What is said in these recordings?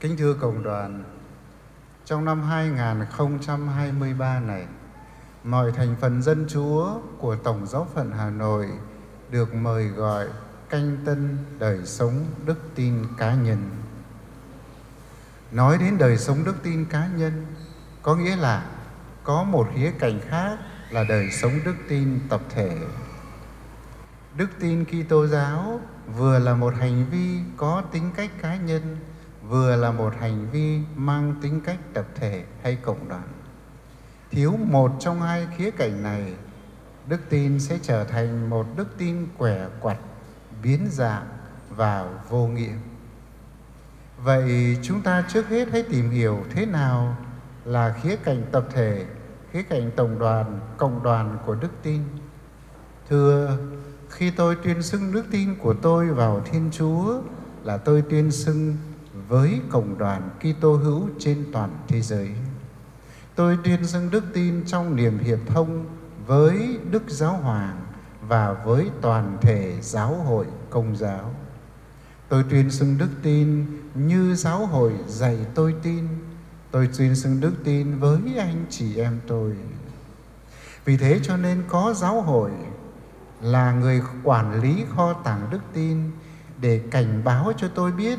Kính thưa Cộng đoàn, trong năm 2023 này, mọi thành phần dân Chúa của Tổng giáo phận Hà Nội được mời gọi canh tân đời sống đức tin cá nhân. Nói đến đời sống đức tin cá nhân, có nghĩa là có một khía cạnh khác là đời sống đức tin tập thể. Đức tin Kitô giáo vừa là một hành vi có tính cách cá nhân, vừa là một hành vi mang tính cách tập thể hay cộng đoàn. Thiếu một trong hai khía cạnh này, đức tin sẽ trở thành một đức tin quẻ quặt, biến dạng và vô nghĩa. Vậy chúng ta trước hết hãy tìm hiểu thế nào là khía cạnh tập thể, khía cạnh tổng đoàn, cộng đoàn của đức tin. Thưa, khi tôi tuyên xưng đức tin của tôi vào Thiên Chúa là tôi tuyên xưng với cộng đoàn Kitô hữu trên toàn thế giới. Tôi tuyên xưng đức tin trong niềm hiệp thông với Đức Giáo Hoàng và với toàn thể giáo hội công giáo. Tôi tuyên xưng đức tin như giáo hội dạy tôi tin. Tôi tuyên xưng đức tin với anh chị em tôi. Vì thế cho nên có giáo hội là người quản lý kho tàng đức tin để cảnh báo cho tôi biết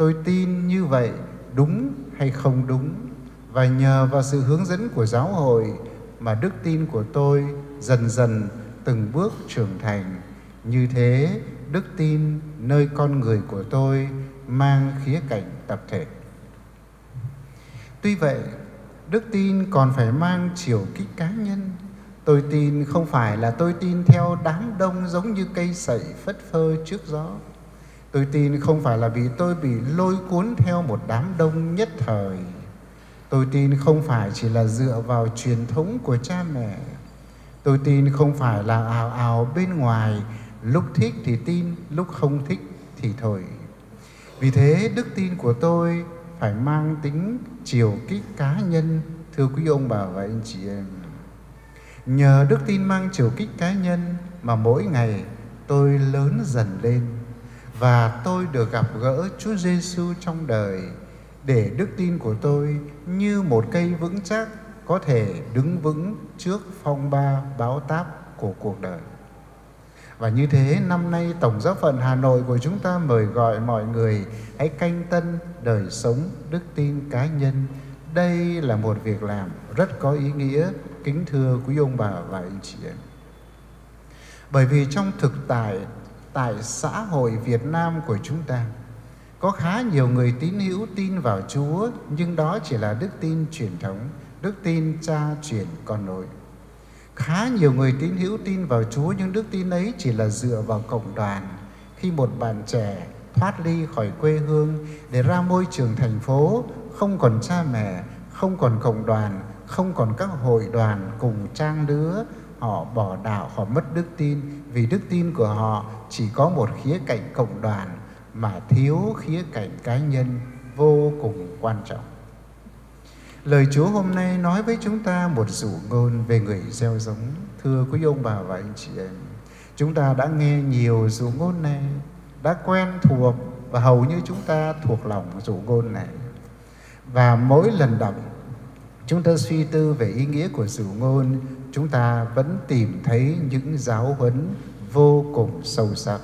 tôi tin như vậy, đúng hay không đúng? Và nhờ vào sự hướng dẫn của giáo hội mà đức tin của tôi dần dần từng bước trưởng thành. Như thế, đức tin nơi con người của tôi mang khía cạnh tập thể. Tuy vậy, đức tin còn phải mang chiều kích cá nhân. Tôi tin không phải là tôi tin theo đám đông giống như cây sậy phất phơ trước gió tôi tin không phải là vì tôi bị lôi cuốn theo một đám đông nhất thời. Tôi tin không phải chỉ là dựa vào truyền thống của cha mẹ. Tôi tin không phải là ào ào bên ngoài, lúc thích thì tin, lúc không thích thì thôi. Vì thế, đức tin của tôi phải mang tính chiều kích cá nhân, thưa quý ông bà và anh chị em. Nhờ đức tin mang chiều kích cá nhân mà mỗi ngày tôi lớn dần lên và tôi được gặp gỡ Chúa Giêsu trong đời để đức tin của tôi như một cây vững chắc có thể đứng vững trước phong ba báo táp của cuộc đời. Và như thế năm nay Tổng giáo phận Hà Nội của chúng ta mời gọi mọi người hãy canh tân đời sống đức tin cá nhân. Đây là một việc làm rất có ý nghĩa, kính thưa quý ông bà và anh chị em. Bởi vì trong thực tại tại xã hội Việt Nam của chúng ta có khá nhiều người tín hữu tin vào Chúa nhưng đó chỉ là đức tin truyền thống, đức tin cha truyền con nối. Khá nhiều người tín hữu tin vào Chúa nhưng đức tin ấy chỉ là dựa vào cộng đoàn. Khi một bạn trẻ thoát ly khỏi quê hương để ra môi trường thành phố, không còn cha mẹ, không còn cộng đoàn, không còn các hội đoàn cùng trang lứa, họ bỏ đạo, họ mất đức tin vì đức tin của họ chỉ có một khía cạnh cộng đoàn mà thiếu khía cạnh cá nhân vô cùng quan trọng. Lời Chúa hôm nay nói với chúng ta một dụ ngôn về người gieo giống. Thưa quý ông bà và anh chị em, chúng ta đã nghe nhiều dụ ngôn này, đã quen thuộc và hầu như chúng ta thuộc lòng dụ ngôn này. Và mỗi lần đọc, chúng ta suy tư về ý nghĩa của dụ ngôn, chúng ta vẫn tìm thấy những giáo huấn vô cùng sâu sắc.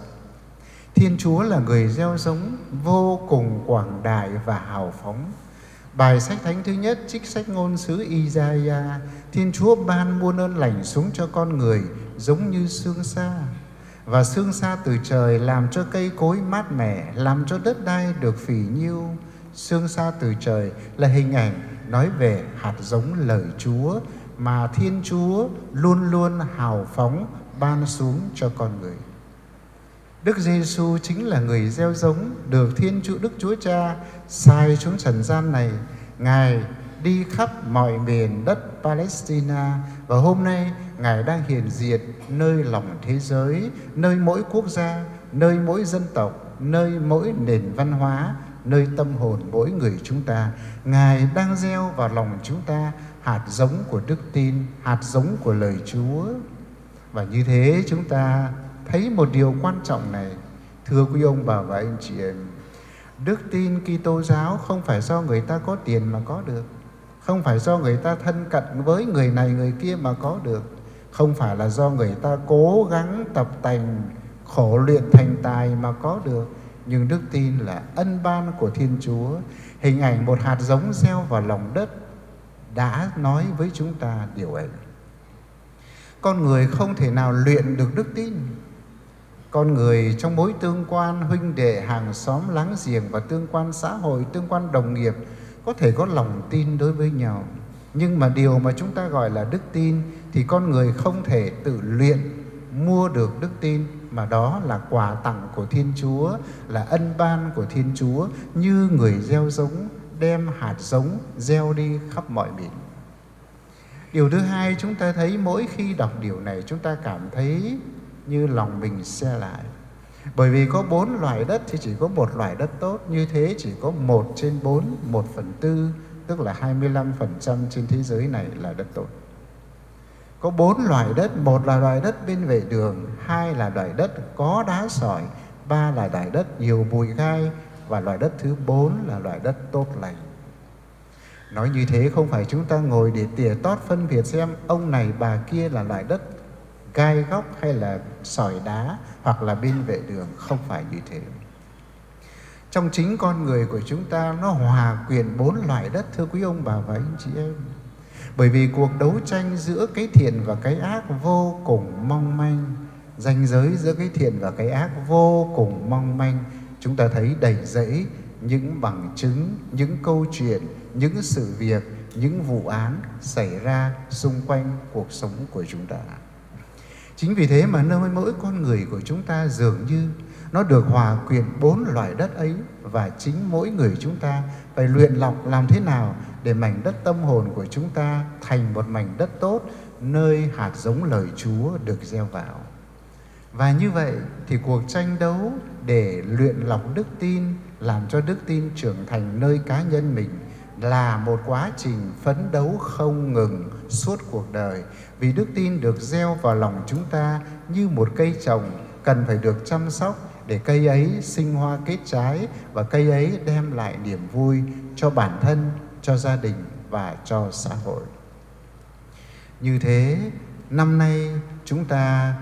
Thiên Chúa là người gieo giống vô cùng quảng đại và hào phóng. Bài sách thánh thứ nhất trích sách ngôn sứ Isaiah, Thiên Chúa ban muôn ơn lành xuống cho con người giống như sương sa. Và sương sa từ trời làm cho cây cối mát mẻ, làm cho đất đai được phì nhiêu. Sương sa từ trời là hình ảnh nói về hạt giống lời Chúa mà Thiên Chúa luôn luôn hào phóng ban xuống cho con người. Đức Giêsu chính là người gieo giống được Thiên Chúa Đức Chúa Cha sai xuống trần gian này. Ngài đi khắp mọi miền đất Palestine và hôm nay Ngài đang hiện diện nơi lòng thế giới, nơi mỗi quốc gia, nơi mỗi dân tộc, nơi mỗi nền văn hóa, nơi tâm hồn mỗi người chúng ta. Ngài đang gieo vào lòng chúng ta hạt giống của đức tin, hạt giống của lời Chúa. Và như thế chúng ta thấy một điều quan trọng này thưa quý ông bà và anh chị em Đức tin Kitô giáo không phải do người ta có tiền mà có được, không phải do người ta thân cận với người này người kia mà có được, không phải là do người ta cố gắng tập tành khổ luyện thành tài mà có được, nhưng đức tin là ân ban của Thiên Chúa, hình ảnh một hạt giống gieo vào lòng đất đã nói với chúng ta điều ấy. Con người không thể nào luyện được đức tin. Con người trong mối tương quan huynh đệ hàng xóm láng giềng và tương quan xã hội tương quan đồng nghiệp có thể có lòng tin đối với nhau. Nhưng mà điều mà chúng ta gọi là đức tin thì con người không thể tự luyện mua được đức tin mà đó là quà tặng của Thiên Chúa, là ân ban của Thiên Chúa như người gieo giống đem hạt giống gieo đi khắp mọi miền. Điều thứ hai chúng ta thấy mỗi khi đọc điều này chúng ta cảm thấy như lòng mình xe lại. Bởi vì có bốn loại đất thì chỉ có một loại đất tốt. Như thế chỉ có một trên bốn một phần tư tức là 25% trên thế giới này là đất tốt có bốn loại đất, một là loại đất bên vệ đường, hai là loại đất có đá sỏi, ba là loại đất nhiều bụi gai, và loại đất thứ bốn là loại đất tốt lành. Nói như thế không phải chúng ta ngồi để tỉa tót phân biệt xem ông này, bà kia là loại đất gai góc hay là sỏi đá hoặc là bên vệ đường. Không phải như thế. Trong chính con người của chúng ta, nó hòa quyện bốn loại đất, thưa quý ông bà và anh chị em bởi vì cuộc đấu tranh giữa cái thiện và cái ác vô cùng mong manh. Ranh giới giữa cái thiện và cái ác vô cùng mong manh. Chúng ta thấy đầy rẫy những bằng chứng, những câu chuyện, những sự việc, những vụ án xảy ra xung quanh cuộc sống của chúng ta. Chính vì thế mà nơi mỗi con người của chúng ta dường như nó được hòa quyện bốn loại đất ấy và chính mỗi người chúng ta phải luyện lọc làm thế nào để mảnh đất tâm hồn của chúng ta thành một mảnh đất tốt nơi hạt giống lời Chúa được gieo vào. Và như vậy thì cuộc tranh đấu để luyện lọc đức tin làm cho đức tin trưởng thành nơi cá nhân mình là một quá trình phấn đấu không ngừng suốt cuộc đời vì đức tin được gieo vào lòng chúng ta như một cây trồng cần phải được chăm sóc để cây ấy sinh hoa kết trái và cây ấy đem lại niềm vui cho bản thân, cho gia đình và cho xã hội. Như thế, năm nay chúng ta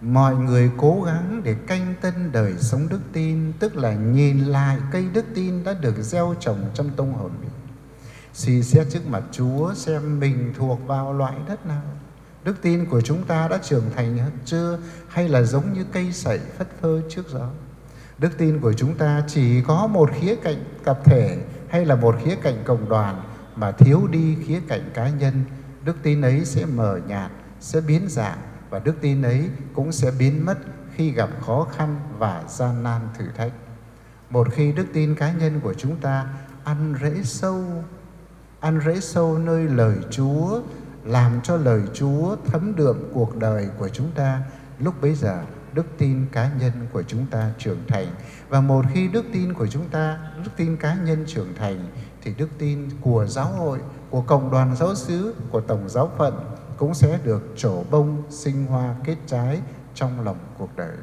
mọi người cố gắng để canh tân đời sống đức tin, tức là nhìn lại cây đức tin đã được gieo trồng trong tâm hồn mình suy xét trước mặt Chúa xem mình thuộc vào loại đất nào. Đức tin của chúng ta đã trưởng thành chưa hay là giống như cây sậy phất phơ trước gió? Đức tin của chúng ta chỉ có một khía cạnh tập thể hay là một khía cạnh cộng đoàn mà thiếu đi khía cạnh cá nhân. Đức tin ấy sẽ mờ nhạt, sẽ biến dạng và đức tin ấy cũng sẽ biến mất khi gặp khó khăn và gian nan thử thách. Một khi đức tin cá nhân của chúng ta ăn rễ sâu ăn rễ sâu nơi lời Chúa, làm cho lời Chúa thấm đượm cuộc đời của chúng ta. Lúc bấy giờ, đức tin cá nhân của chúng ta trưởng thành. Và một khi đức tin của chúng ta, đức tin cá nhân trưởng thành, thì đức tin của giáo hội, của cộng đoàn giáo xứ, của tổng giáo phận cũng sẽ được trổ bông, sinh hoa, kết trái trong lòng cuộc đời.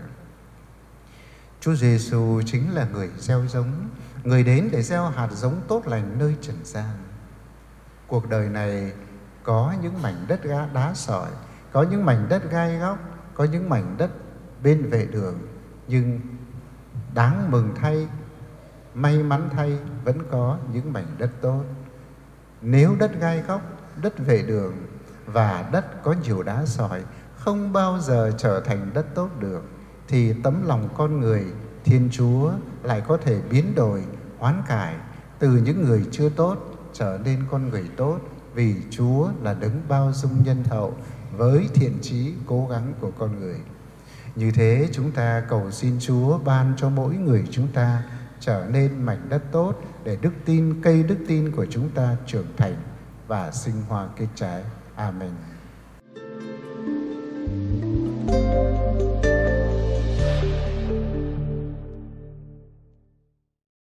Chúa Giêsu chính là người gieo giống, người đến để gieo hạt giống tốt lành nơi trần gian cuộc đời này có những mảnh đất đá sỏi có những mảnh đất gai góc có những mảnh đất bên vệ đường, nhưng đáng mừng thay, may mắn thay, vẫn có những mảnh đất tốt nếu đất gai góc, đất vệ đường và đất có nhiều đá sỏi không bao giờ trở thành đất tốt được, thì tấm lòng con người thiên chúa lại có thể biến đổi, hoán cải từ những người chưa tốt trở nên con người tốt vì Chúa là đấng bao dung nhân hậu với thiện trí cố gắng của con người. Như thế chúng ta cầu xin Chúa ban cho mỗi người chúng ta trở nên mảnh đất tốt để đức tin, cây đức tin của chúng ta trưởng thành và sinh hoa kết trái. Amen.